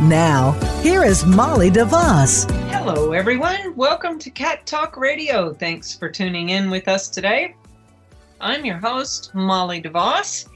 Now, here is Molly DeVos. Hello, everyone. Welcome to Cat Talk Radio. Thanks for tuning in with us today. I'm your host, Molly DeVos,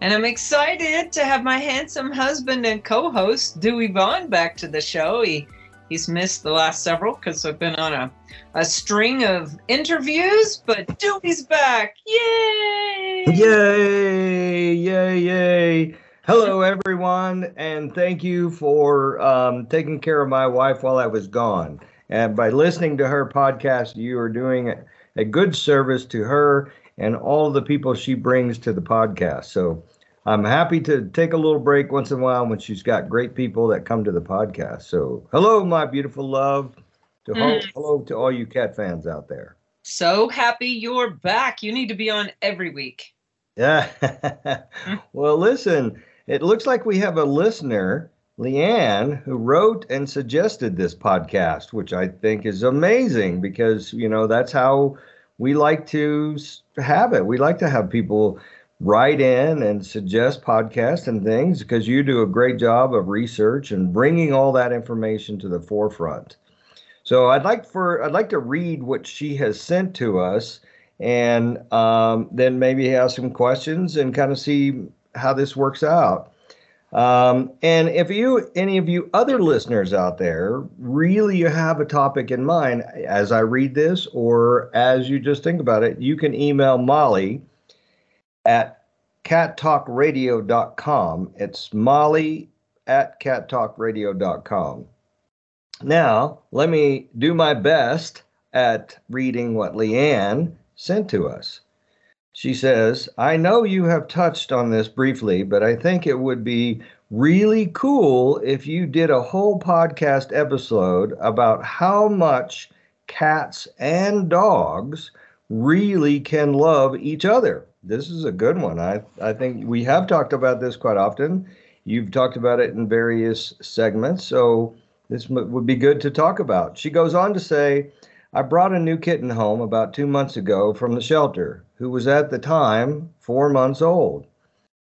and I'm excited to have my handsome husband and co host, Dewey Vaughn, back to the show. He He's missed the last several because I've been on a, a string of interviews, but Dewey's back. Yay! Yay! Yay! Yay! Hello, everyone, and thank you for um, taking care of my wife while I was gone. And by listening to her podcast, you are doing a good service to her and all the people she brings to the podcast. So I'm happy to take a little break once in a while when she's got great people that come to the podcast. So, hello, my beautiful love. To mm. hello to all you cat fans out there. So happy you're back. You need to be on every week. Yeah. well, listen, it looks like we have a listener, Leanne, who wrote and suggested this podcast, which I think is amazing because, you know, that's how we like to have it. We like to have people write in and suggest podcasts and things because you do a great job of research and bringing all that information to the forefront. So I'd like for I'd like to read what she has sent to us and um, then maybe ask some questions and kind of see how this works out. Um, and if you, any of you other listeners out there, really you have a topic in mind as I read this, or as you just think about it, you can email Molly at cattalkradio.com. It's Molly at cattalkradio.com. Now, let me do my best at reading what Leanne sent to us. She says, I know you have touched on this briefly, but I think it would be really cool if you did a whole podcast episode about how much cats and dogs really can love each other. This is a good one. I, I think we have talked about this quite often. You've talked about it in various segments, so this would be good to talk about. She goes on to say, I brought a new kitten home about two months ago from the shelter, who was at the time four months old.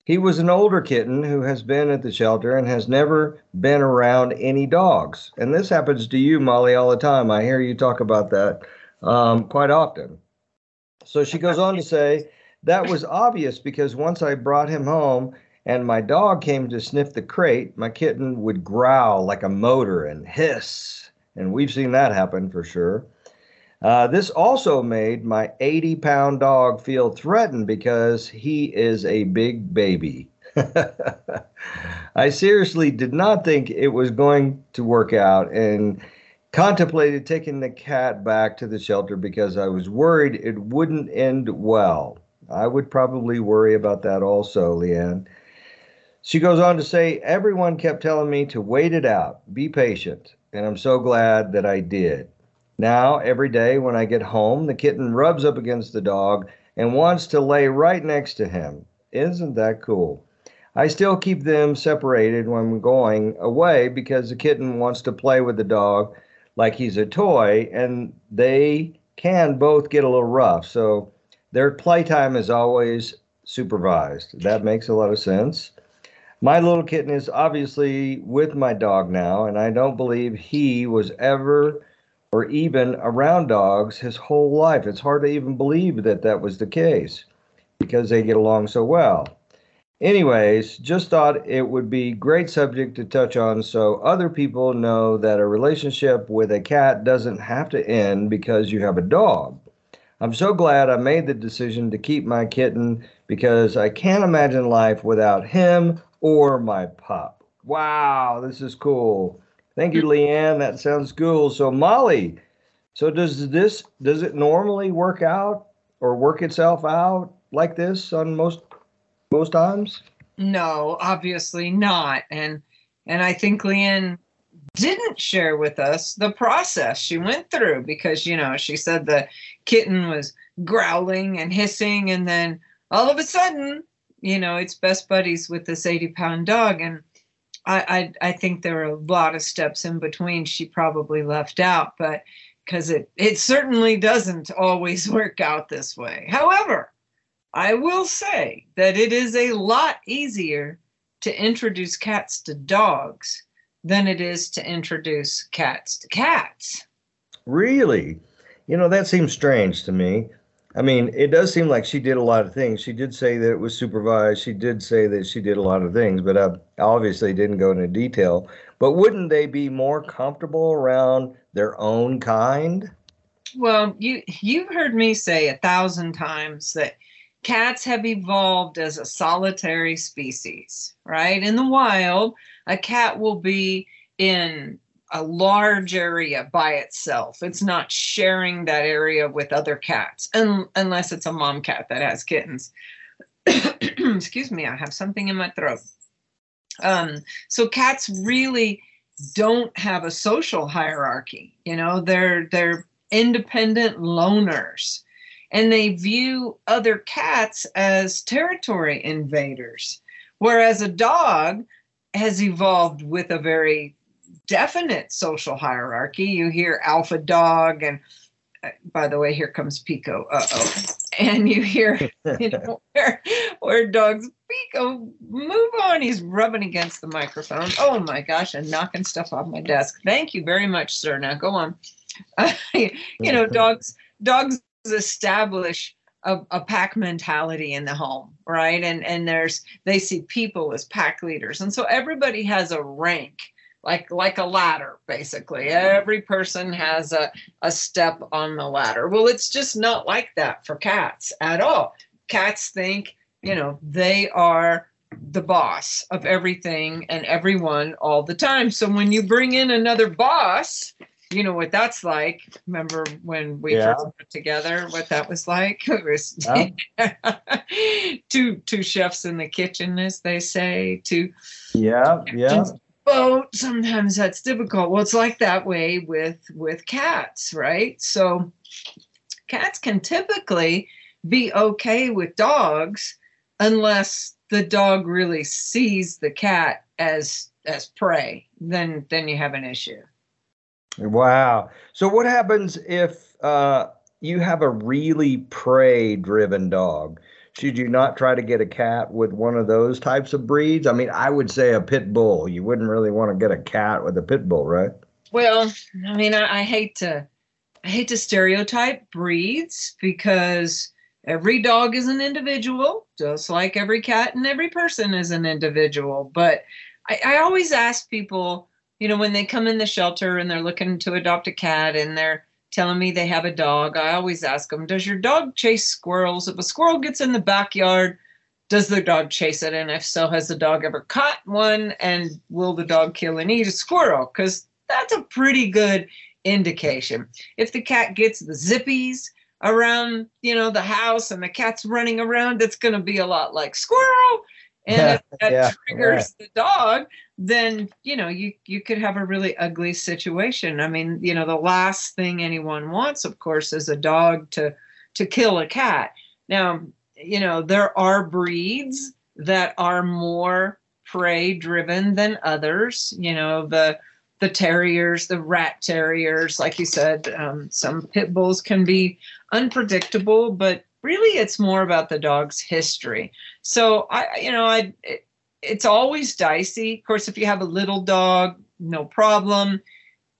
He was an older kitten who has been at the shelter and has never been around any dogs. And this happens to you, Molly, all the time. I hear you talk about that um, quite often. So she goes on to say, That was obvious because once I brought him home and my dog came to sniff the crate, my kitten would growl like a motor and hiss. And we've seen that happen for sure. Uh, this also made my 80 pound dog feel threatened because he is a big baby. I seriously did not think it was going to work out and contemplated taking the cat back to the shelter because I was worried it wouldn't end well. I would probably worry about that also, Leanne. She goes on to say, Everyone kept telling me to wait it out, be patient, and I'm so glad that I did. Now, every day when I get home, the kitten rubs up against the dog and wants to lay right next to him. Isn't that cool? I still keep them separated when we're going away because the kitten wants to play with the dog like he's a toy, and they can both get a little rough. So their playtime is always supervised. That makes a lot of sense. My little kitten is obviously with my dog now, and I don't believe he was ever or even around dogs his whole life. It's hard to even believe that that was the case because they get along so well. Anyways, just thought it would be great subject to touch on so other people know that a relationship with a cat doesn't have to end because you have a dog. I'm so glad I made the decision to keep my kitten because I can't imagine life without him or my pup. Wow, this is cool. Thank you, hmm. Leanne. That sounds cool. So, Molly, so does this does it normally work out or work itself out like this on most most times? No, obviously not. And and I think Leanne didn't share with us the process she went through because, you know, she said the kitten was growling and hissing, and then all of a sudden, you know, it's best buddies with this 80 pound dog. And I, I, I think there are a lot of steps in between she probably left out, but because it, it certainly doesn't always work out this way. However, I will say that it is a lot easier to introduce cats to dogs than it is to introduce cats to cats. Really? You know, that seems strange to me. I mean, it does seem like she did a lot of things. She did say that it was supervised. She did say that she did a lot of things, but obviously didn't go into detail. But wouldn't they be more comfortable around their own kind? Well, you you've heard me say a thousand times that cats have evolved as a solitary species, right? In the wild, a cat will be in a large area by itself. It's not sharing that area with other cats, un- unless it's a mom cat that has kittens. Excuse me, I have something in my throat. Um, so cats really don't have a social hierarchy. You know, they're they're independent loners, and they view other cats as territory invaders. Whereas a dog has evolved with a very definite social hierarchy. You hear alpha dog, and uh, by the way, here comes Pico. Uh oh. And you hear, you know, where, where dogs, Pico, move on. He's rubbing against the microphone. Oh my gosh, and knocking stuff off my desk. Thank you very much, sir. Now go on. Uh, you know, dogs, dogs establish a, a, pack mentality in the home right and and there's they see people as pack leaders and so everybody has a rank like like a ladder basically every person has a, a step on the ladder well it's just not like that for cats at all cats think you know they are the boss of everything and everyone all the time so when you bring in another boss you know what that's like. Remember when we yeah. first got together, what that was like? It was yeah. two two chefs in the kitchen, as they say. Two yeah, yeah. Boat. Sometimes that's difficult. Well, it's like that way with with cats, right? So cats can typically be okay with dogs unless the dog really sees the cat as as prey. Then then you have an issue. Wow. So what happens if uh, you have a really prey driven dog? Should you not try to get a cat with one of those types of breeds? I mean, I would say a pit bull. You wouldn't really want to get a cat with a pit bull, right? Well, I mean, I, I hate to I hate to stereotype breeds because every dog is an individual, just like every cat and every person is an individual. But I, I always ask people, you know, when they come in the shelter and they're looking to adopt a cat and they're telling me they have a dog, I always ask them, Does your dog chase squirrels? If a squirrel gets in the backyard, does the dog chase it? And if so, has the dog ever caught one? And will the dog kill and eat a squirrel? Because that's a pretty good indication. If the cat gets the zippies around, you know, the house and the cat's running around, that's going to be a lot like squirrel and if that yeah, triggers the dog then you know you you could have a really ugly situation. I mean you know the last thing anyone wants of course is a dog to to kill a cat. Now you know there are breeds that are more prey driven than others. You know the the terriers the rat terriers like you said um, some pit bulls can be unpredictable but really it's more about the dog's history. So i you know i it, it's always dicey. Of course if you have a little dog no problem.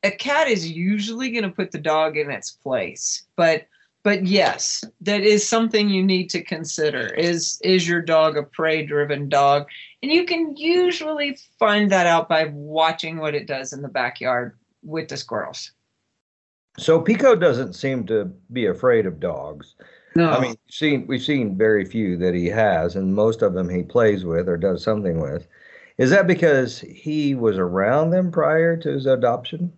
A cat is usually going to put the dog in its place but but yes that is something you need to consider. Is is your dog a prey driven dog? And you can usually find that out by watching what it does in the backyard with the squirrels. So pico doesn't seem to be afraid of dogs no. I mean, we've seen we've seen very few that he has, and most of them he plays with or does something with. Is that because he was around them prior to his adoption?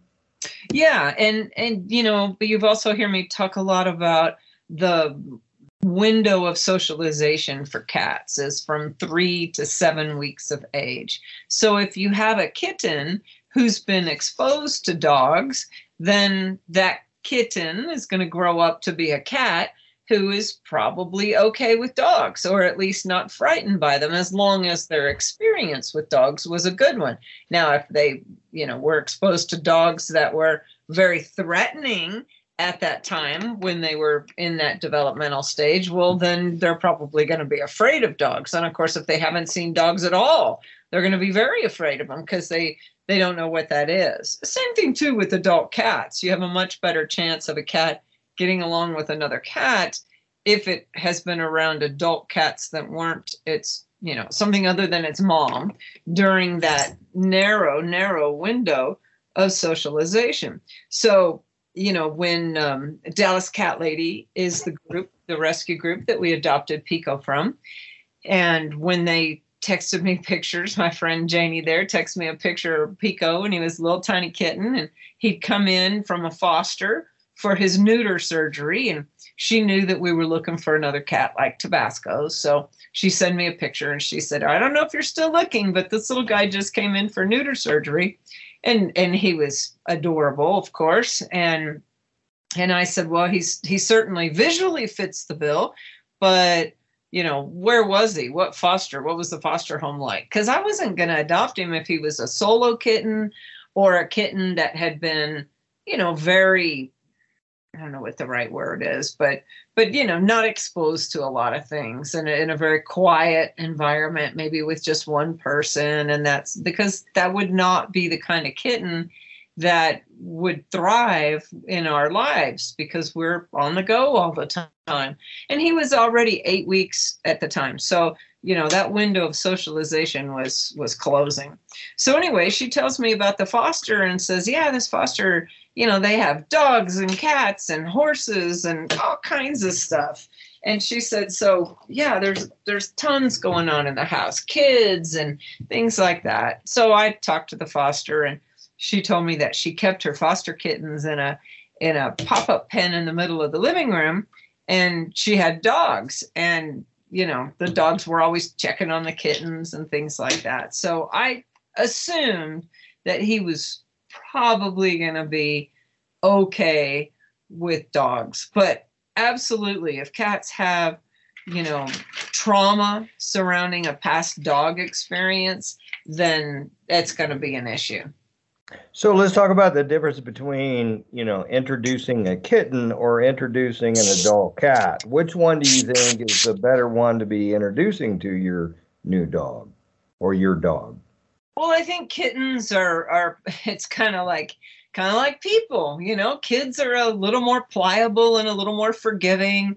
Yeah, and and you know, but you've also heard me talk a lot about the window of socialization for cats is from three to seven weeks of age. So if you have a kitten who's been exposed to dogs, then that kitten is going to grow up to be a cat who is probably okay with dogs or at least not frightened by them as long as their experience with dogs was a good one. Now, if they, you know, were exposed to dogs that were very threatening at that time when they were in that developmental stage, well, then they're probably going to be afraid of dogs. And of course, if they haven't seen dogs at all, they're going to be very afraid of them because they they don't know what that is. Same thing too with adult cats. You have a much better chance of a cat getting along with another cat if it has been around adult cats that weren't its you know something other than its mom during that narrow narrow window of socialization so you know when um, dallas cat lady is the group the rescue group that we adopted pico from and when they texted me pictures. My friend Janie there texted me a picture of Pico, and he was a little tiny kitten, and he'd come in from a foster for his neuter surgery, and she knew that we were looking for another cat like Tabasco. So she sent me a picture, and she said, "I don't know if you're still looking, but this little guy just came in for neuter surgery." And, and he was adorable, of course, and and I said, well, he's he certainly visually fits the bill, but you know, where was he? What foster? What was the foster home like? Because I wasn't to adopt him if he was a solo kitten or a kitten that had been, you know, very, I don't know what the right word is, but, but, you know, not exposed to a lot of things and in a very quiet environment, maybe with just one person. And that's because that would not be the kind of kitten that would thrive in our lives because we're on the go all the time. And he was already eight weeks at the time. So, you know, that window of socialization was was closing. So anyway, she tells me about the foster and says, Yeah, this foster, you know, they have dogs and cats and horses and all kinds of stuff. And she said, So yeah, there's there's tons going on in the house, kids and things like that. So I talked to the foster and she told me that she kept her foster kittens in a in a pop-up pen in the middle of the living room and she had dogs and you know the dogs were always checking on the kittens and things like that so i assumed that he was probably going to be okay with dogs but absolutely if cats have you know trauma surrounding a past dog experience then that's going to be an issue so let's talk about the difference between, you know, introducing a kitten or introducing an adult cat. Which one do you think is the better one to be introducing to your new dog or your dog? Well, I think kittens are are it's kind of like kind of like people, you know, kids are a little more pliable and a little more forgiving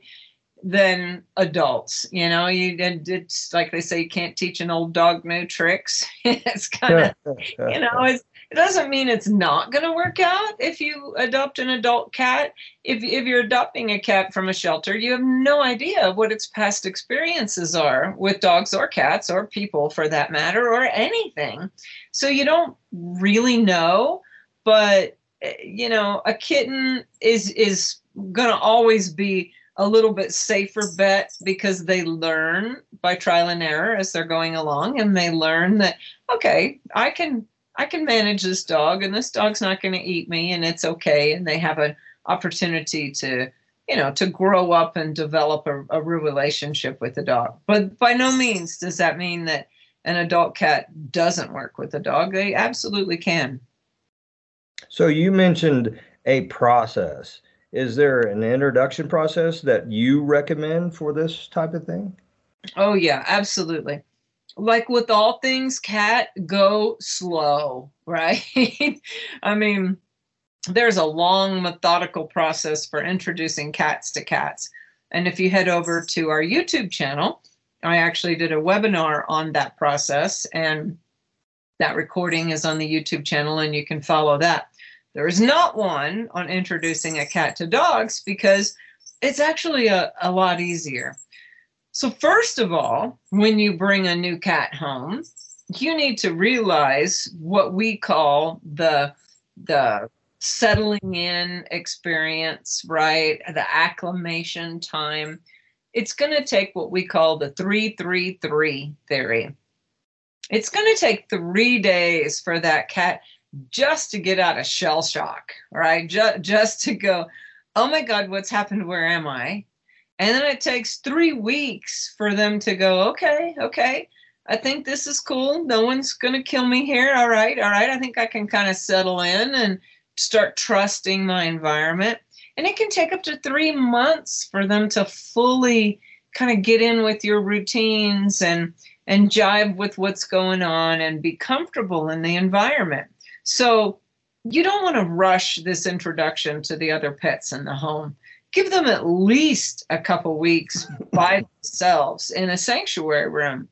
than adults. You know, you it's like they say you can't teach an old dog new tricks. it's kind of you know, it's it doesn't mean it's not going to work out if you adopt an adult cat. If, if you're adopting a cat from a shelter, you have no idea what its past experiences are with dogs or cats or people for that matter or anything. So you don't really know, but eh, you know, a kitten is is going to always be a little bit safer bet because they learn by trial and error as they're going along and they learn that okay, I can I can manage this dog and this dog's not going to eat me and it's okay. And they have an opportunity to, you know, to grow up and develop a, a real relationship with the dog. But by no means does that mean that an adult cat doesn't work with the dog. They absolutely can. So you mentioned a process. Is there an introduction process that you recommend for this type of thing? Oh yeah, absolutely like with all things cat go slow right? I mean there's a long methodical process for introducing cats to cats. And if you head over to our youtube channel i actually did a webinar on that process and that recording is on the youtube channel and you can follow that. There is not one on introducing a cat to dogs because it's actually a, a lot easier so, first of all, when you bring a new cat home, you need to realize what we call the the settling in experience, right? The acclimation time. It's going to take what we call the 333 theory. It's going to take 3 days for that cat just to get out of shell shock, right? Just, just to go, oh my God, what's happened? Where am I? And then it takes three weeks for them to go, okay, okay, I think this is cool. No one's going to kill me here. All right, all right. I think I can kind of settle in and start trusting my environment. And it can take up to three months for them to fully kind of get in with your routines and and jive with what's going on and be comfortable in the environment. So you don't want to rush this introduction to the other pets in the home. Give them at least a couple weeks by themselves in a sanctuary room.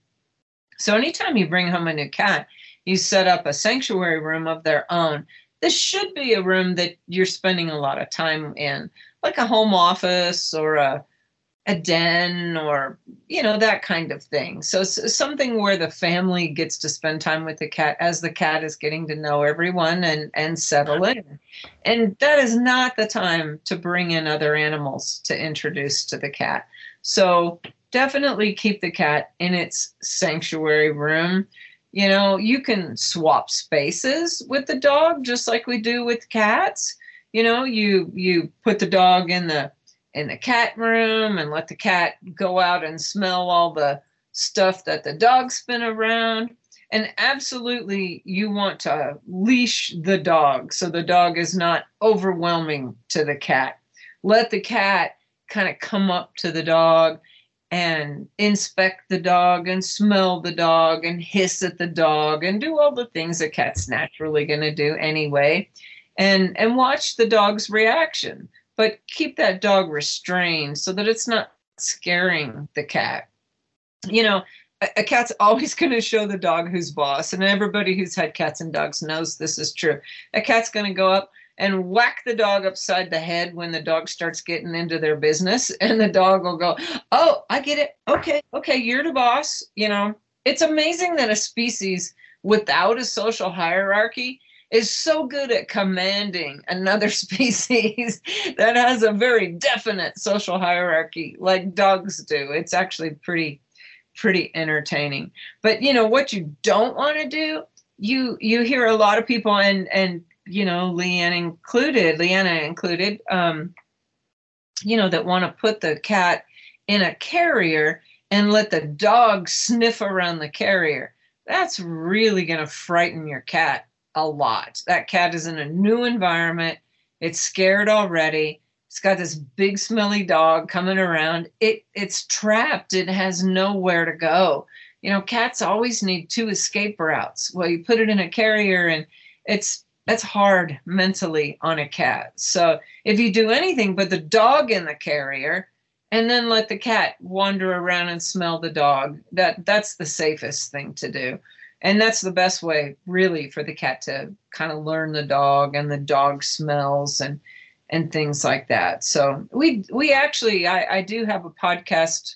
So anytime you bring home a new cat, you set up a sanctuary room of their own. This should be a room that you're spending a lot of time in, like a home office or a a den or you know that kind of thing. So, so, something where the family gets to spend time with the cat as the cat is getting to know everyone and and settle in. And that is not the time to bring in other animals to introduce to the cat. So definitely keep the cat in its sanctuary room. You know you can swap spaces with the dog just like we do with cats. You know you you put the dog in the in the cat room and let the cat go out and smell all the stuff that the dog's been around. And absolutely, you want to leash the dog so the dog is not overwhelming to the cat. Let the cat kind of come up to the dog and inspect the dog and smell the dog and hiss at the dog and do all the things a cat's naturally going to do anyway and and watch the dog's reaction but keep that dog restrained so that it's not scaring the cat. You know, a, a cat's always going to show the dog who's boss, and everybody who's had cats and dogs knows this is true. A cat's going to go up and whack the dog upside the head when the dog starts getting into their business, and the dog will go, Oh, I get it. Okay, okay, you're the boss. You know, it's amazing that a species without a social hierarchy is so good at commanding another species that has a very definite social hierarchy like dogs do. It's actually pretty pretty entertaining. But you know what you don't want to do? You you hear a lot of people and and you know Leanne included, LeAnna included, um, you know that want to put the cat in a carrier and let the dog sniff around the carrier. That's really going to frighten your cat a lot. That cat is in a new environment. It's scared already. It's got this big smelly dog coming around. It it's trapped. It has nowhere to go. You know, cats always need two escape routes. Well, you put it in a carrier and it's that's hard mentally on a cat. So if you do anything but the dog in the carrier and then let the cat wander around and smell the dog, that that's the safest thing to do and that's the best way really for the cat to kind of learn the dog and the dog smells and and things like that. So we we actually i, I do have a podcast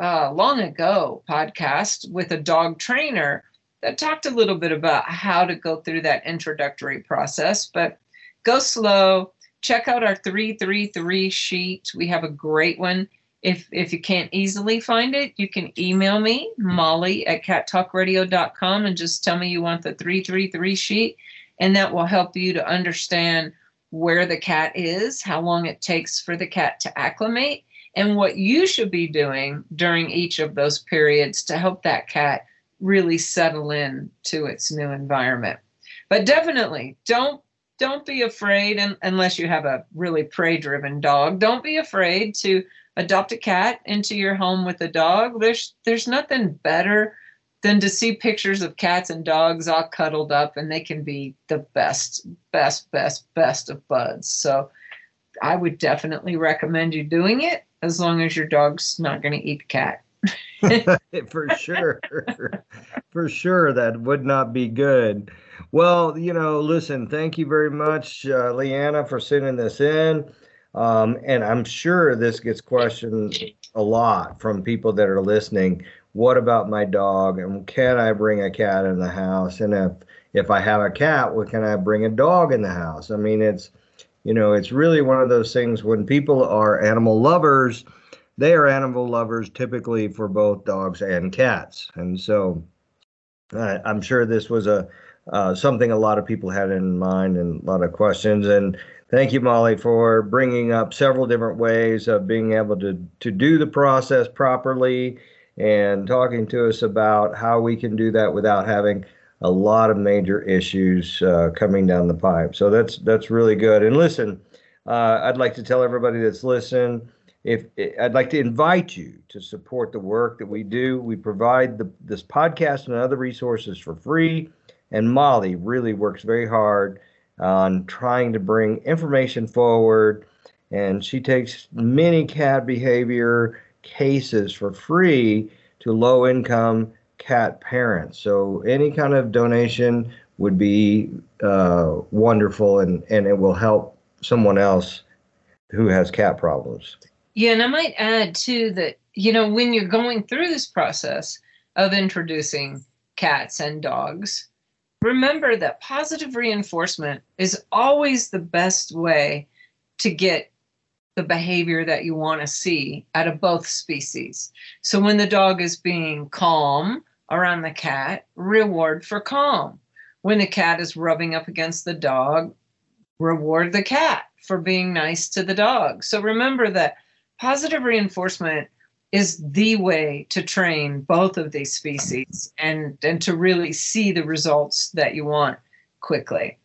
uh, long ago podcast with a dog trainer that talked a little bit about how to go through that introductory process. But go slow check out our 333 sheet. We have a great one if if you can't easily find it, you can email me, Molly at cattalkradio.com, and just tell me you want the 333 sheet, and that will help you to understand where the cat is, how long it takes for the cat to acclimate, and what you should be doing during each of those periods to help that cat really settle in to its new environment. But definitely don't don't be afraid and, unless you have a really prey driven dog don't be afraid to adopt a cat into your home with a dog there's there's nothing better than to see pictures of cats and dogs all cuddled up and they can be the best best best best of buds. So i would definitely recommend you doing it as long as your dog's not going to eat the cat. For sure. For sure that would not be good. Well you know listen thank you very much uh, LeAnna for sending this in um, and I'm sure this gets questioned a lot from people that are listening. What about my dog? And can I bring a cat in the house? And if if I have a cat, what can I bring a dog in the house? I mean, it's you know, it's really one of those things when people are animal lovers, they are animal lovers typically for both dogs and cats. And so I'm sure this was a uh, something a lot of people had in mind and a lot of questions. And thank you, Molly, for bringing up several different ways of being able to, to do the process properly and talking to us about how we can do that without having a lot of major issues uh, coming down the pipe. So that's that's really good. And listen, uh, I'd like to tell everybody that's listening, if I'd like to invite you to support the work that we do. We provide the, this podcast and other resources for free. And Molly really works very hard on trying to bring information forward. And she takes many cat behavior cases for free to low income cat parents. So any kind of donation would be uh, wonderful and, and it will help someone else who has cat problems. Yeah, and I might add too that, you know, when you're going through this process of introducing cats and dogs, remember that positive reinforcement is always the best way to get the behavior that you want to see out of both species. So when the dog is being calm around the cat, reward for calm. When the cat is rubbing up against the dog, reward the cat for being nice to the dog. So remember that positive reinforcement is the way to train both of these species and and to really see the results that you want quickly.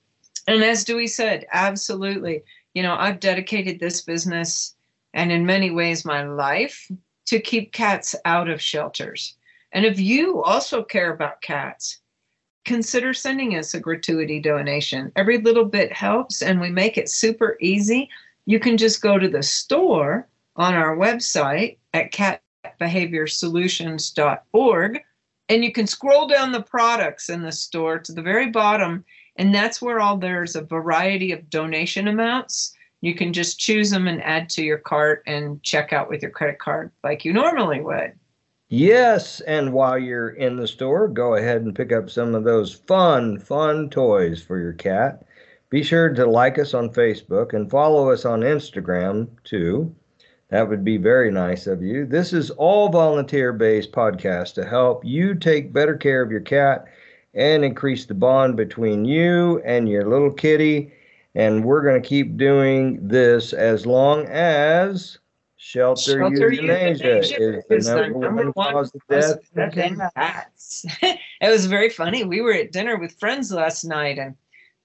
And as Dewey said, absolutely you know, I've dedicated this business and in many ways my life to keep cats out of shelters. And if you also care about cats, consider sending us a gratuity donation. Every little bit helps, and we make it super easy. You can just go to the store on our website at catbehaviorsolutions.org and you can scroll down the products in the store to the very bottom and that's where all there's a variety of donation amounts. You can just choose them and add to your cart and check out with your credit card like you normally would. Yes, and while you're in the store, go ahead and pick up some of those fun, fun toys for your cat. Be sure to like us on Facebook and follow us on Instagram too. That would be very nice of you. This is all volunteer based podcast to help you take better care of your cat and increase the bond between you and your little kitty. And we're going to keep doing this as long as shelter, shelter euthanasia, euthanasia is, the number, number one cause of death it was very funny. We were at dinner with friends last night and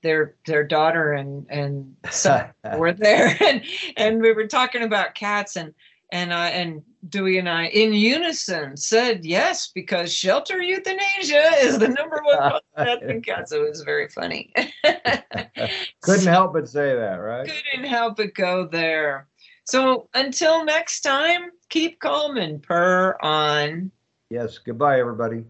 their their daughter and and son were there and and we were talking about cats and and I and Dewey and I in unison said yes because shelter euthanasia is the number one death in cats. It was very funny. Couldn't help but say that, right? Couldn't help but go there. So until next time, keep calm and purr on. Yes. Goodbye, everybody.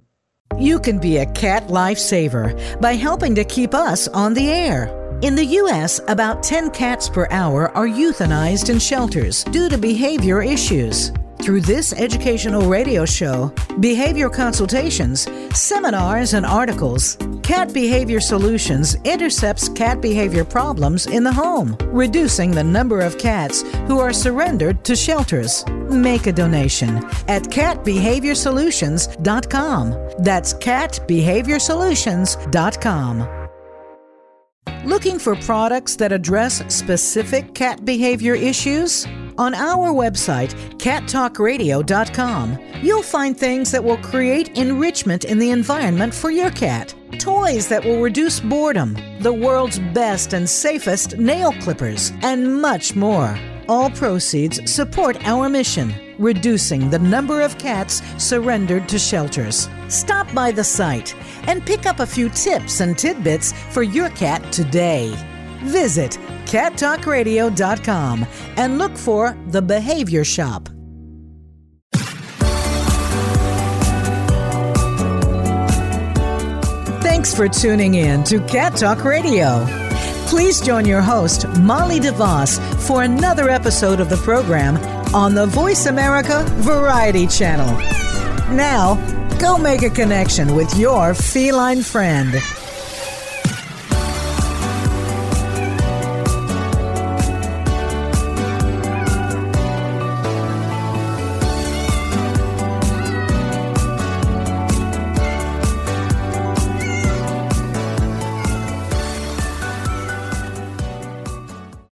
You can be a cat lifesaver by helping to keep us on the air. In the U.S., about 10 cats per hour are euthanized in shelters due to behavior issues. Through this educational radio show, behavior consultations, seminars, and articles, Cat Behavior Solutions intercepts cat behavior problems in the home, reducing the number of cats who are surrendered to shelters. Make a donation at catbehaviorsolutions.com. That's catbehaviorsolutions.com. Looking for products that address specific cat behavior issues? On our website, cattalkradio.com, you'll find things that will create enrichment in the environment for your cat. Toys that will reduce boredom, the world's best and safest nail clippers, and much more. All proceeds support our mission, reducing the number of cats surrendered to shelters. Stop by the site and pick up a few tips and tidbits for your cat today. Visit cattalkradio.com and look for the Behavior Shop. Thanks for tuning in to Cat Talk Radio. Please join your host, Molly DeVos, for another episode of the program on the Voice America Variety Channel. Now, go make a connection with your feline friend.